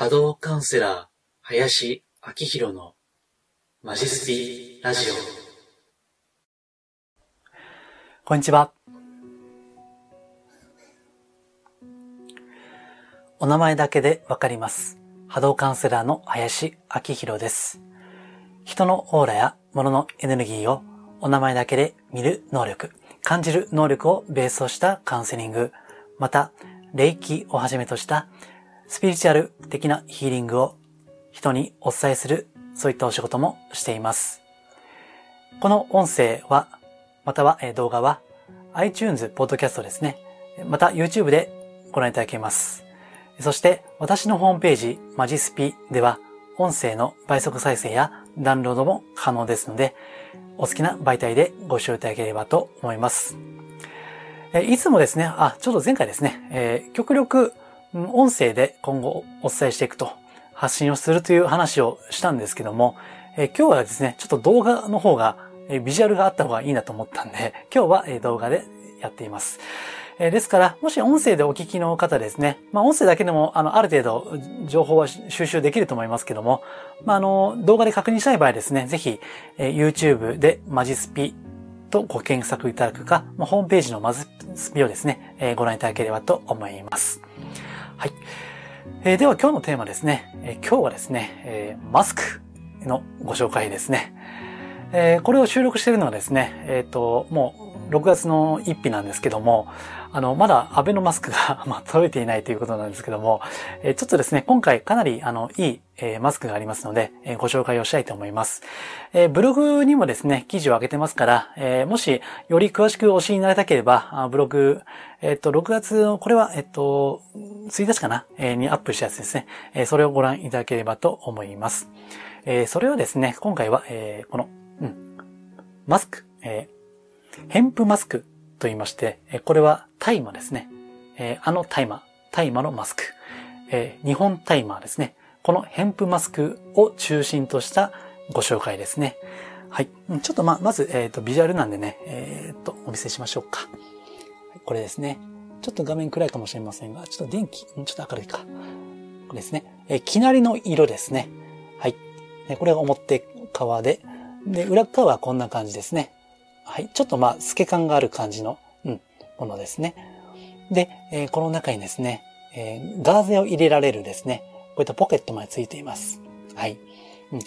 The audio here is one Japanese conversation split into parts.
波動カウンセラー、林明宏のマジスピラジオ。こんにちは。お名前だけでわかります。波動カウンセラーの林明宏です。人のオーラや物のエネルギーをお名前だけで見る能力、感じる能力をベースとしたカウンセリング、また、霊気をはじめとしたスピリチュアル的なヒーリングを人にお伝えする、そういったお仕事もしています。この音声は、または動画は iTunes、ポッドキャストですね。また YouTube でご覧いただけます。そして私のホームページ、マジスピでは音声の倍速再生やダウンロードも可能ですので、お好きな媒体でご視聴いただければと思います。いつもですね、あ、ちょうど前回ですね、えー、極力音声で今後お伝えしていくと、発信をするという話をしたんですけども、え、今日はですね、ちょっと動画の方が、えビジュアルがあった方がいいなと思ったんで、今日は、え動画でやっています。えですから、もし音声でお聞きの方ですね、まあ音声だけでも、あの、ある程度情報は収集できると思いますけども、まああの、動画で確認したい場合ですね、ぜひ、え YouTube でマジスピとご検索いただくか、まあ、ホームページのマジスピをですね、えご覧いただければと思います。はい。えー、では今日のテーマですね。えー、今日はですね、えー、マスクのご紹介ですね。えこれを収録しているのはですね、えっ、と、もう6月の1日なんですけども、あの、まだアベノマスクが まあ、届いていないということなんですけども、えちょっとですね、今回かなり、あの、いい、えマスクがありますので、えご紹介をしたいと思います。えブログにもですね、記事を上げてますから、えもし、より詳しくお知りになりたければ、あブログ、えっ、と、6月の、これは、えっ、と、1日かな、えにアップしたやつですね。えそれをご覧いただければと思います。えそれはですね、今回は、えこの、うん、マスク、えヘンプマスクと言いまして、えこれは大麻ですね。えあの大麻、大麻のマスク。え日本大麻ですね。このヘンプマスクを中心としたご紹介ですね。はい。ちょっとま、まず、えっ、ー、と、ビジュアルなんでね、えっ、ー、と、お見せしましょうか。これですね。ちょっと画面暗いかもしれませんが、ちょっと電気、ちょっと明るいか。これですね。えー、きなりの色ですね。はい。これが表側で、で、裏側はこんな感じですね。はい。ちょっとまあ、透け感がある感じの、ものですね。で、えー、この中にですね、えー、ガーゼを入れられるですね、こういったポケットまでついています。はい。うん、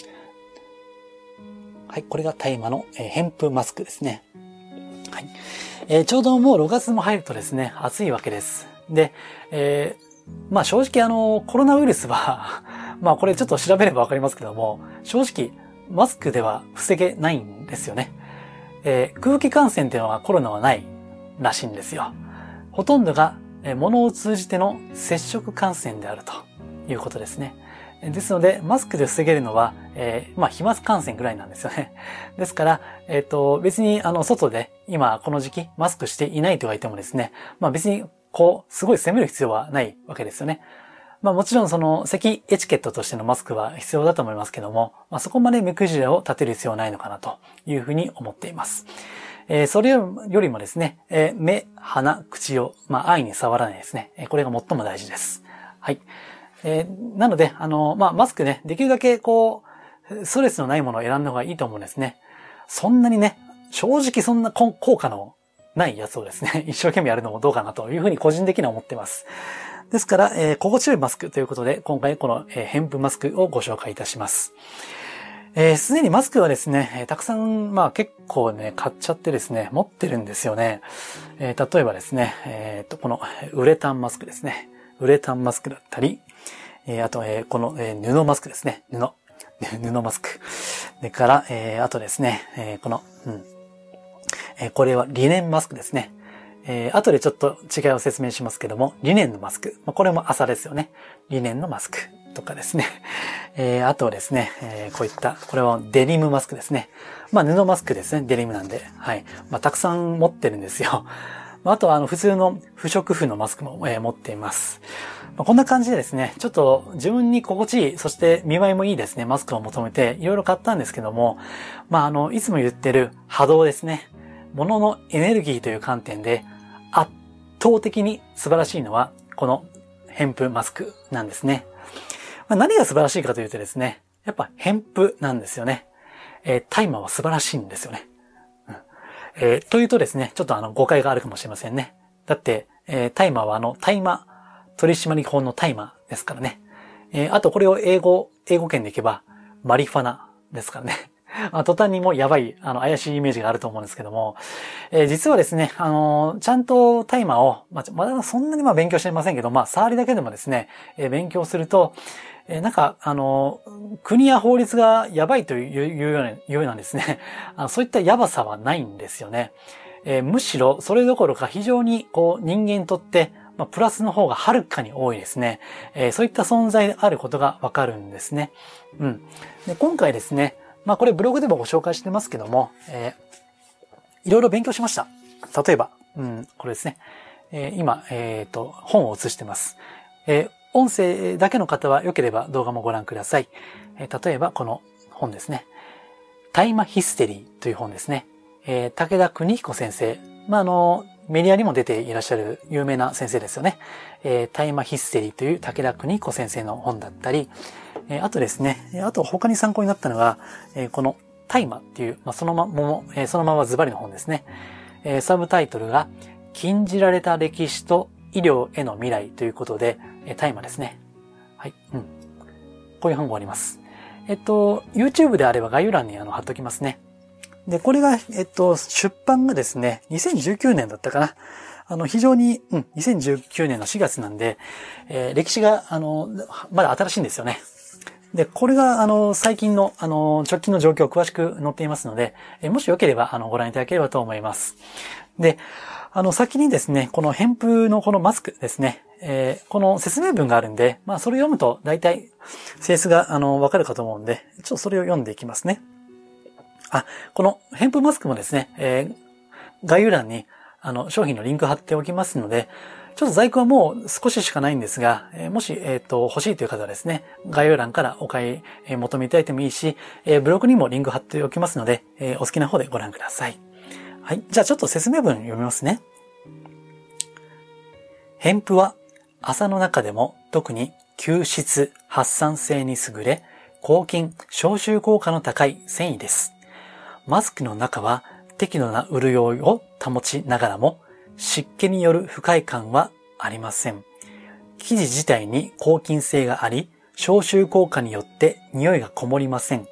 はい。これが大麻の、えー、ヘンプマスクですね。はい。えー、ちょうどもう6月も入るとですね、暑いわけです。で、えー、まあ正直あの、コロナウイルスは まあこれちょっと調べればわかりますけども、正直マスクでは防げないんですよね。えー、空気感染っていうのはコロナはないらしいんですよ。ほとんどが物を通じての接触感染であるということですね。ですので、マスクで防げるのは、えー、まあ、飛沫感染ぐらいなんですよね。ですから、えっ、ー、と、別に、あの、外で、今、この時期、マスクしていないと言ってもですね、まあ別に、こう、すごい攻める必要はないわけですよね。まあもちろんその咳エチケットとしてのマスクは必要だと思いますけども、まあそこまで目くじらを立てる必要はないのかなというふうに思っています。えー、それよりもですね、えー、目、鼻、口を、まあ愛に触らないですねえ。これが最も大事です。はい。えー、なので、あの、まあマスクね、できるだけこう、ストレスのないものを選んだ方がいいと思うんですね。そんなにね、正直そんな効果のないやつをですね、一生懸命やるのもどうかなというふうに個人的には思ってます。ですから、えー、心地よいマスクということで、今回この、えー、ヘンプマスクをご紹介いたします。えー、すでにマスクはですね、たくさん、まあ結構ね、買っちゃってですね、持ってるんですよね。えー、例えばですね、えー、と、このウレタンマスクですね。ウレタンマスクだったり、えー、あと、えー、この、えー、布マスクですね。布。布マスク。それから、えー、あとですね、えー、この、うん。えー、これはリネンマスクですね。えー、後でちょっと違いを説明しますけども、リネンのマスク。まあ、これも朝ですよね。リネンのマスクとかですね。えー、あとですね、えー、こういった、これはデニムマスクですね。まあ、布マスクですね。デニムなんで。はい。まあ、たくさん持ってるんですよ。まあとは、あの、普通の不織布のマスクも、えー、持っています。まあ、こんな感じでですね、ちょっと自分に心地いい、そして見栄えもいいですね、マスクを求めて、いろいろ買ったんですけども、まあ、あの、いつも言ってる波動ですね。物のエネルギーという観点で、圧倒的に素晴らしいのは、このヘンプマスクなんですね。まあ、何が素晴らしいかというとですね、やっぱ、偏布なんですよね。えー、大麻は素晴らしいんですよね。うん、えー、というとですね、ちょっとあの、誤解があるかもしれませんね。だって、えー、大麻はあの、大麻取締法の大麻ですからね。えー、あとこれを英語、英語圏でいけば、マリファナですからね。あ途端にもやばい、あの、怪しいイメージがあると思うんですけども、えー、実はですね、あのー、ちゃんとタイマーを、まあ、まだそんなにまあ勉強していませんけど、まあ、触りだけでもですね、えー、勉強すると、えー、なんか、あの、国や法律がやばいというような、いうようなんですね。あそういったやばさはないんですよね。えー、むしろ、それどころか非常に、こう、人間にとって、まあ、プラスの方がはるかに多いですね。えー、そういった存在であることがわかるんですね。うん。で、今回ですね、まあこれブログでもご紹介してますけども、えー、いろいろ勉強しました。例えば、うん、これですね。えー、今、えっ、ー、と、本を写してます。えー、音声だけの方は良ければ動画もご覧ください。え、例えばこの本ですね。タイマヒステリーという本ですね。えー、武田邦彦先生。まあ、あの、メディアにも出ていらっしゃる有名な先生ですよね。えー、タイマヒステリーという武田邦彦先生の本だったり、えー、あとですね、あと他に参考になったのが、えー、この大麻っていう、まあ、そのまま、えー、そのままズバリの本ですね。えー、サブタイトルが、禁じられた歴史と医療への未来ということで、えー、大麻ですね。はい。うん。こういう本があります。えっと、YouTube であれば概要欄にあの貼っときますね。で、これが、えっと、出版がですね、2019年だったかな。あの、非常に、うん、2019年の4月なんで、えー、歴史が、あの、まだ新しいんですよね。で、これが、あの、最近の、あの、直近の状況を詳しく載っていますので、えもしよければ、あの、ご覧いただければと思います。で、あの、先にですね、この偏風のこのマスクですね、えー、この説明文があるんで、まあ、それ読むと、大体、性質が、あの、わかるかと思うんで、ちょっとそれを読んでいきますね。あ、この偏風マスクもですね、えー、概要欄に、あの、商品のリンク貼っておきますので、ちょっと在庫はもう少ししかないんですが、えー、もし、えっ、ー、と、欲しいという方はですね、概要欄からお買い、求めいただいてもいいし、えブログにもリンク貼っておきますので、えお好きな方でご覧ください。はい。じゃあちょっと説明文読みますね。偏布は朝の中でも特に吸湿、発散性に優れ、抗菌、消臭効果の高い繊維です。マスクの中は適度な潤いを保ちながらも、湿気による不快感はありません。生地自体に抗菌性があり、消臭効果によって匂いがこもりません。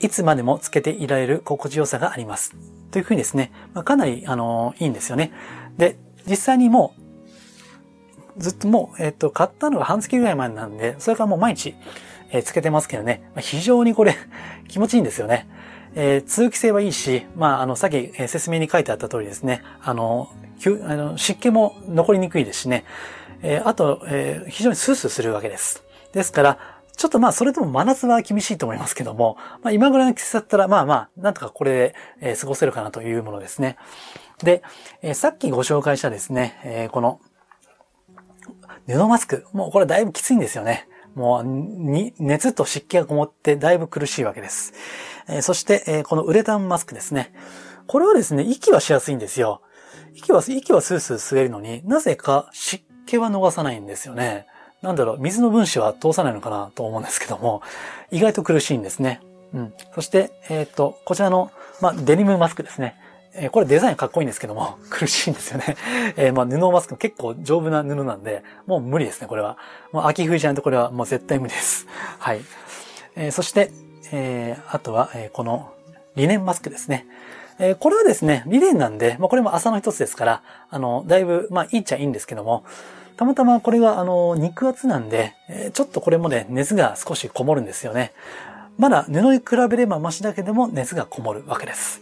いつまでもつけていられる心地よさがあります。というふうにですね、まあ、かなり、あのいいんですよね。で、実際にもう、ずっともう、えっ、と、買ったのが半月ぐらい前なんで、それからもう毎日、えー、つけてますけどね、まあ、非常にこれ 気持ちいいんですよね。えー、通気性はいいし、まあ、あの、さっき、え、説明に書いてあった通りですね、あの、あの湿気も残りにくいですしね、え、あと、え、非常にスースーするわけです。ですから、ちょっとまあ、それでも真夏は厳しいと思いますけども、まあ、今ぐらいの季節だったら、まあまあ、なんとかこれで、え、過ごせるかなというものですね。で、え、さっきご紹介したですね、え、この、布マスク、もうこれだいぶきついんですよね。もう、に、熱と湿気がこもってだいぶ苦しいわけです。えー、そして、えー、このウレタンマスクですね。これはですね、息はしやすいんですよ。息は、息はスースー吸えるのになぜか湿気は逃さないんですよね。なんだろう、水の分子は通さないのかなと思うんですけども、意外と苦しいんですね。うん。そして、えっ、と、こちらの、まあ、デニムマスクですね。えー、これデザインかっこいいんですけども、苦しいんですよね。えー、まあ、布マスク結構丈夫な布なんで、もう無理ですね、これは。もう秋冬じゃないとこれはもう絶対無理です。はい。えー、そして、えー、あとは、えー、この、リネンマスクですね。えー、これはですね、リネンなんで、まあ、これも朝の一つですから、あの、だいぶ、まあ、いいっちゃいいんですけども、たまたまこれが、あの、肉厚なんで、え、ちょっとこれもね、熱が少しこもるんですよね。まだ布に比べればマシだけでも熱がこもるわけです。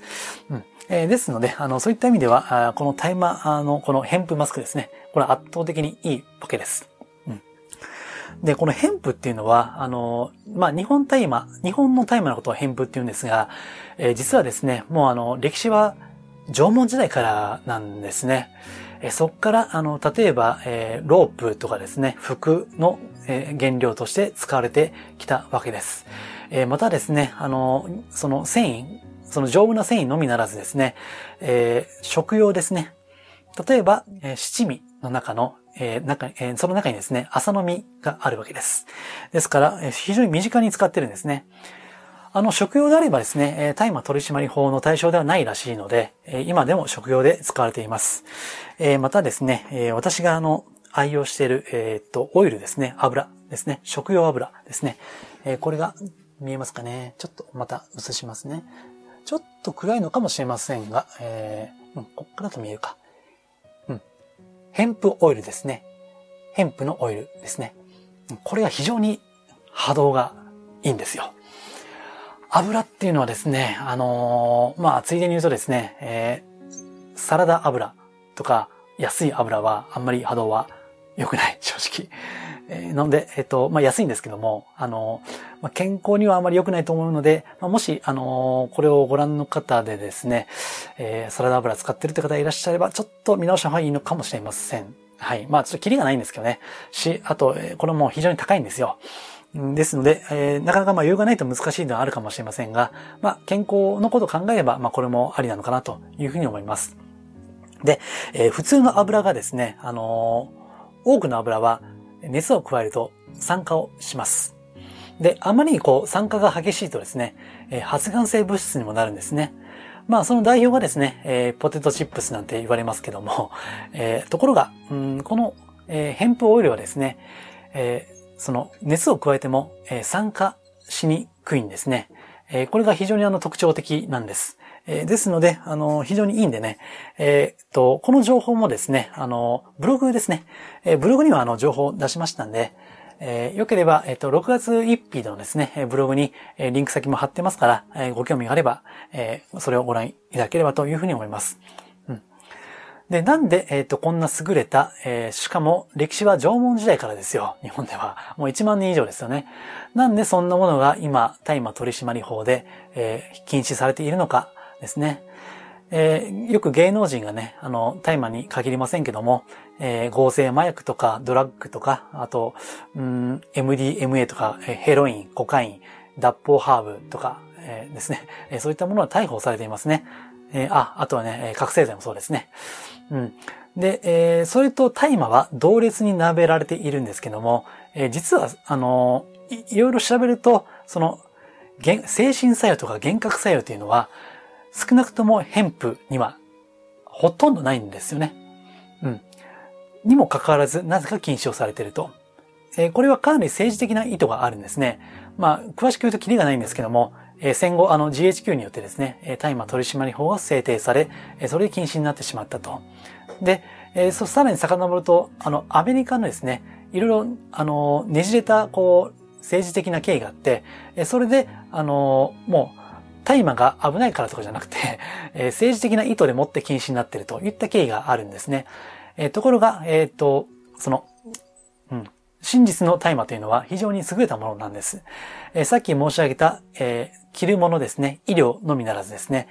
うん。えー、ですので、あの、そういった意味では、あこのタイマーのこのヘンプマスクですね。これは圧倒的にいいわけです。で、このヘンプっていうのは、あの、まあ、日本大麻、日本の大麻のことをヘンプって言うんですが、えー、実はですね、もうあの、歴史は縄文時代からなんですね。え、そっから、あの、例えば、えー、ロープとかですね、服の、え原料として使われてきたわけです。えまたですね、あの、その繊維、その丈夫な繊維のみならずですね、え食用ですね。例えば、え七味の中の、えー、中、えー、その中にですね、朝の実があるわけです。ですから、えー、非常に身近に使ってるんですね。あの、食用であればですね、大麻取締法の対象ではないらしいので、今でも食用で使われています。またですね、私があの、愛用している、えっと、オイルですね、油ですね、食用油ですね。えこれが見えますかね。ちょっとまた映しますね。ちょっと暗いのかもしれませんが、えー、うん、こっからと見えるか。うん。ヘンプオイルですね。ヘンプのオイルですね。これが非常に波動がいいんですよ。油っていうのはですね、あのー、まあ、ついでに言うとですね、えー、サラダ油とか安い油はあんまり波動は良くない、正直。えー、ので、えっ、ー、と、まあ、安いんですけども、あの、まあ、健康にはあまり良くないと思うので、まあ、もし、あのこれをご覧の方でですね、えサラダ油使ってるって方いらっしゃれば、ちょっと見直した方がいいのかもしれません。はい。まあ、ちょっとキリがないんですけどね。し、あとえ、これも非常に高いんですよ。ですので、えー、なかなかまあ余裕がないと難しいのはあるかもしれませんが、まあ健康のことを考えれば、まあこれもありなのかなというふうに思います。で、えー、普通の油がですね、あのー、多くの油は熱を加えると酸化をします。で、あまりにこう酸化が激しいとですね、え、発がん性物質にもなるんですね。まあその代表がですね、えー、ポテトチップスなんて言われますけども、えー、ところが、うん、この、えー、ヘンプオイルはですね、えー、その熱を加えても、えー、酸化しにくいんですね。えー、これが非常にあの特徴的なんです。えー、ですので、あの、非常にいいんでね、えー、っと、この情報もですね、あの、ブログですね、えー、ブログにはあの、情報を出しましたんで、えー、よければ、えっ、と、6月1日のですね、ブログに、えリンク先も貼ってますから、えご興味があれば、えそれをご覧いただければというふうに思います。うんで、なんで、えっ、と、こんな優れた、え、しかも歴史は縄文時代からですよ。日本では。もう1万年以上ですよね。なんでそんなものが今、大麻取締法で、え、禁止されているのかですね。えー、よく芸能人がね、あの、大麻に限りませんけども、えー、合成麻薬とかドラッグとか、あと、うん、MDMA とか、ヘロイン、コカイン、脱法ハーブとか、えー、ですね、えー、そういったものは逮捕されていますね。えー、あ、あとはね、覚醒剤もそうですね。うん。で、えー、それと大麻は同列に並べられているんですけども、えー、実は、あのい、いろいろ調べると、その、精神作用とか幻覚作用というのは、少なくともヘンプにはほとんどないんですよね。うん。にもかかわらず、なぜか禁止をされていると。えー、これはかなり政治的な意図があるんですね。まあ、詳しく言うとキリがないんですけども、え戦後、あの GHQ によってですね、大麻取締法が制定され、それで禁止になってしまったと。で、えそさらに遡ると、あの、アメリカのですね、いろいろ、あの、ねじれた、こう、政治的な経緯があって、えそれで、あの、もう、大麻が危ないからとかじゃなくて、え政治的な意図でもって禁止になっているといった経緯があるんですね。えところが、えっ、と、その、うん、真実の大麻というのは非常に優れたものなんです。えー、さっき申し上げた、えー、着るものですね、医療のみならずですね、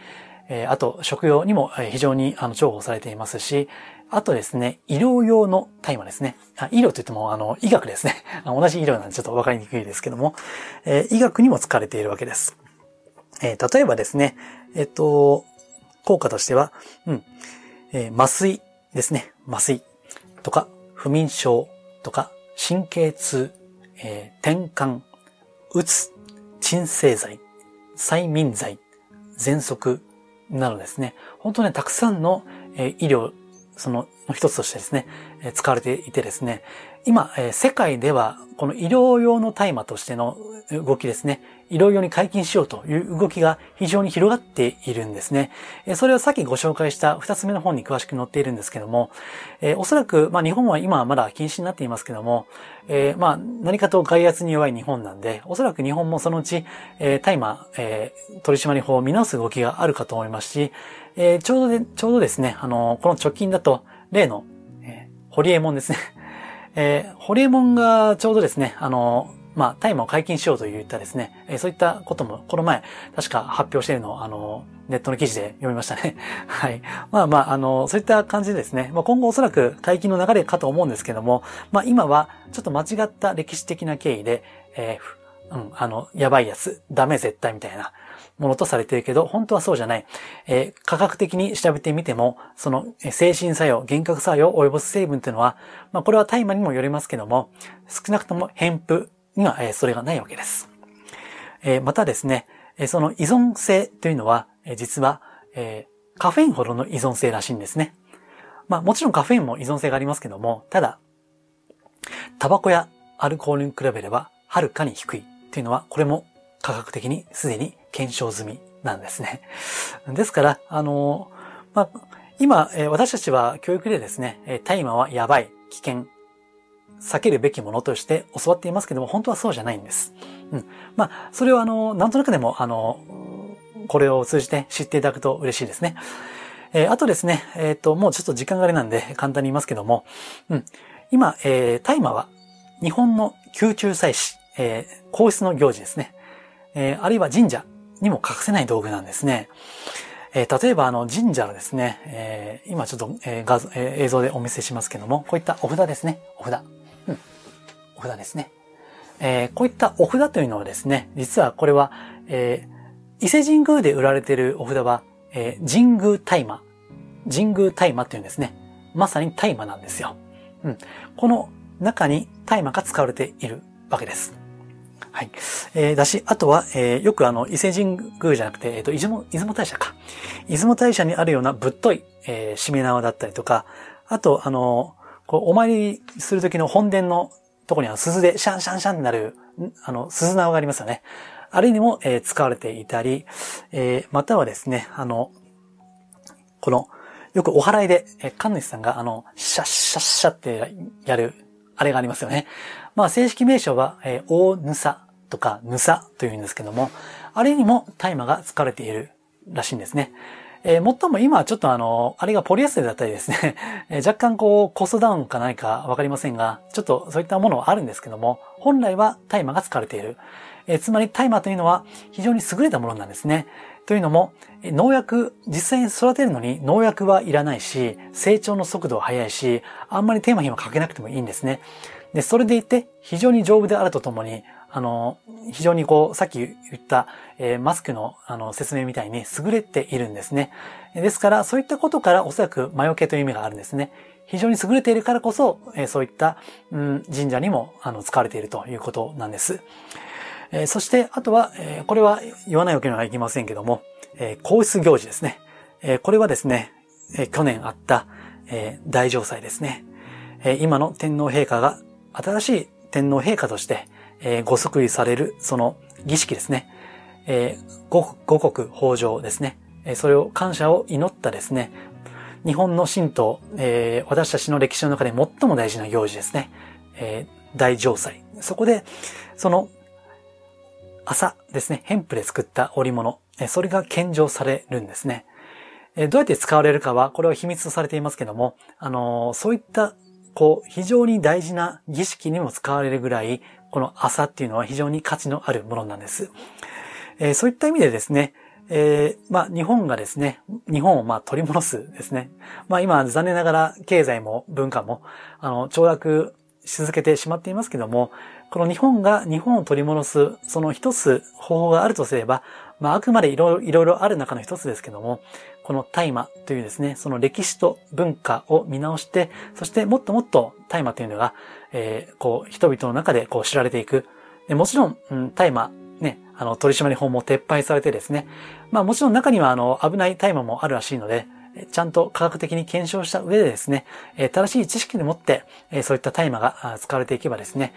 えー、あと食用にも非常にあの重宝されていますし、あとですね、医療用の大麻ですね。医療といっても、あの、医学ですね。同じ医療なんでちょっとわかりにくいですけども、えー、医学にも使われているわけです。えー、例えばですね、えっ、と、効果としては、うん、えー、麻酔ですね。麻酔とか、不眠症とか、神経痛、えー、転換、うつ、鎮静剤、催眠剤、喘息などですね、本当にたくさんの、えー、医療、その一つとしてですね、使われていてですね、今、世界ではこの医療用の大麻としての動きですね、医療用に解禁しようという動きが非常に広がっているんですね。それをさっきご紹介した二つ目の本に詳しく載っているんですけども、おそらく、まあ日本は今はまだ禁止になっていますけども、え、まあ何かと外圧に弱い日本なんで、おそらく日本もそのうち、大麻、え、取締法を見直す動きがあるかと思いますし、え、ちょうどで、ちょうどですね、あの、この直近だと、例の、ホリエモンですね。えー、ホリエモンがちょうどですね、あの、まあ、大麻を解禁しようといったですね、えそういったことも、この前、確か発表しているのを、あの、ネットの記事で読みましたね。はい。まあまあ、あの、そういった感じでですね、まあ、今後おそらく解禁の流れかと思うんですけども、まあ今は、ちょっと間違った歴史的な経緯で、えー、うん、あの、やばいやつ、ダメ絶対みたいなものとされているけど、本当はそうじゃない。えー、科学的に調べてみても、その精神作用、幻覚作用を及ぼす成分っていうのは、まあこれは大麻にもよりますけども、少なくとも偏布には、えー、それがないわけです。えー、またですね、えその依存性というのは、え実は、えカフェインほどの依存性らしいんですね。まあもちろんカフェインも依存性がありますけども、ただ、タバコやアルコールに比べればはるかに低いっていうのは、これも科学的にすでに検証済みなんですね。ですから、あの、まあ、今、私たちは教育でですね、大麻はやばい、危険、避けるべきものとして教わっていますけども、本当はそうじゃないんです。うん。まあ、それをあの、なんとなくでも、あの、これを通じて知っていただくと嬉しいですね。えー、あとですね、えっ、ー、と、もうちょっと時間があれなんで簡単に言いますけども、うん。今、えー、大麻は日本の宮中祭祀、えー、皇室の行事ですね。えー、あるいは神社にも欠かせない道具なんですね。えー、例えばあの神社のですね、えー、今ちょっと、えー画像えー、映像でお見せしますけども、こういったお札ですね。お札。うん。お札ですね。えー、こういったお札というのはですね、実はこれは、えー、伊勢神宮で売られているお札は、えー、神宮大麻。神宮大麻っていうんですね。まさに大麻なんですよ。うん。この中に大麻が使われているわけです。はい。えー、だし、あとは、えー、よくあの、伊勢神宮じゃなくて、えっ、ー、と、出雲、出雲大社か。出雲大社にあるようなぶっとい、えー、しめ縄だったりとか、あと、あの、こう、お参りするときの本殿のとこには鈴でシャンシャンシャンになる、あの、鈴縄がありますよね。あれにも、えー、使われていたり、えー、またはですね、あの、この、よくお祓いで、えー、神主さんが、あの、シャッシャッシャってやる、あれがありますよね。まあ、正式名称は、えー、大ぬさとかぬさというんですけども、あれにも大麻が使われているらしいんですね。えー、もっとも今はちょっとあの、あれがポリエステルだったりですね、えー、若干こうコストダウンかないかわかりませんが、ちょっとそういったものはあるんですけども、本来は大麻が使われている。えー、つまり大麻というのは非常に優れたものなんですね。というのも、農薬、実際に育てるのに農薬はいらないし、成長の速度は速いし、あんまりテーマ品はかけなくてもいいんですね。で、それでいて、非常に丈夫であるとともに、あの、非常にこう、さっき言った、えー、マスクのあの説明みたいに優れているんですね。ですから、そういったことからおそらく魔除けという意味があるんですね。非常に優れているからこそ、えー、そういった、うん、神社にもあの使われているということなんです。えー、そして、あとは、えー、これは言わないわけにはいきませんけども、えー、皇室行事ですね。えー、これはですね、えー、去年あった、えー、大城祭ですね。えー、今の天皇陛下が新しい天皇陛下として、えー、ご即位される、その儀式ですね。えー、五五国法上ですね。えー、それを感謝を祈ったですね。日本の神道、えー、私たちの歴史の中で最も大事な行事ですね。えー、大城祭。そこで、その朝ですね、ヘンプで作った織物、それが献上されるんですね。どうやって使われるかは、これは秘密とされていますけども、あの、そういった、こう、非常に大事な儀式にも使われるぐらい、この朝っていうのは非常に価値のあるものなんです。えー、そういった意味でですね、えー、まあ、日本がですね、日本をまあ取り戻すですね。まあ今残念ながら経済も文化も、あの、凋落し続けてしまっていますけども、この日本が日本を取り戻す、その一つ方法があるとすれば、まああくまでいろいろある中の一つですけども、この大麻というですね、その歴史と文化を見直して、そしてもっともっと大麻というのが、えー、こう、人々の中でこう知られていく。もちろん、うん、大麻、ね、あの、取締法も撤廃されてですね、まあもちろん中にはあの、危ない大麻もあるらしいので、ちゃんと科学的に検証した上でですね、正しい知識でもって、そういった大麻が使われていけばですね、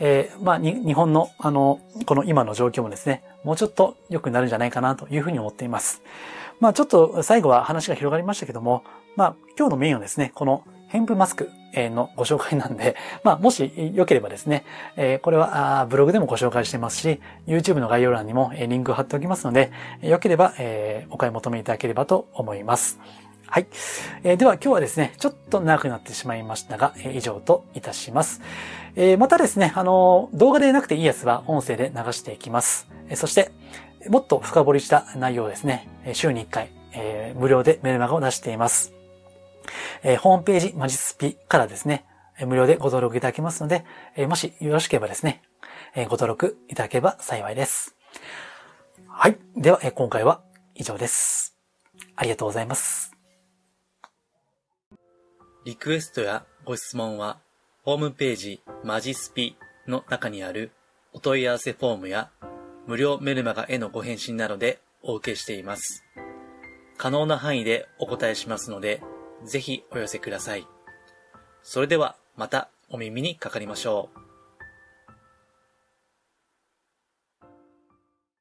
えー、まあ、日本の、あの、この今の状況もですね、もうちょっと良くなるんじゃないかなというふうに思っています。まあ、ちょっと最後は話が広がりましたけども、まあ、今日のメインはですね、このヘンプマスクのご紹介なんで、まあ、もし良ければですね、え、これはブログでもご紹介してますし、YouTube の概要欄にもリンクを貼っておきますので、良ければ、え、お買い求めいただければと思います。はい。えー、では今日はですね、ちょっと長くなってしまいましたが、えー、以上といたします。えー、またですね、あの動画でなくていいやつは音声で流していきます。えそして、もっと深掘りした内容ですね、週に1回、え無料でメルマガを出しています。えホームページ、マジスピからですね、無料でご登録いただけますので、えもしよろしければですね、えーご登録いただければ幸いです。はい。では、えー今回は以上です。ありがとうございます。リクエストやご質問は、ホームページマジスピの中にあるお問い合わせフォームや無料メルマガへのご返信などでお受けしています。可能な範囲でお答えしますので、ぜひお寄せください。それではまたお耳にかかりましょう。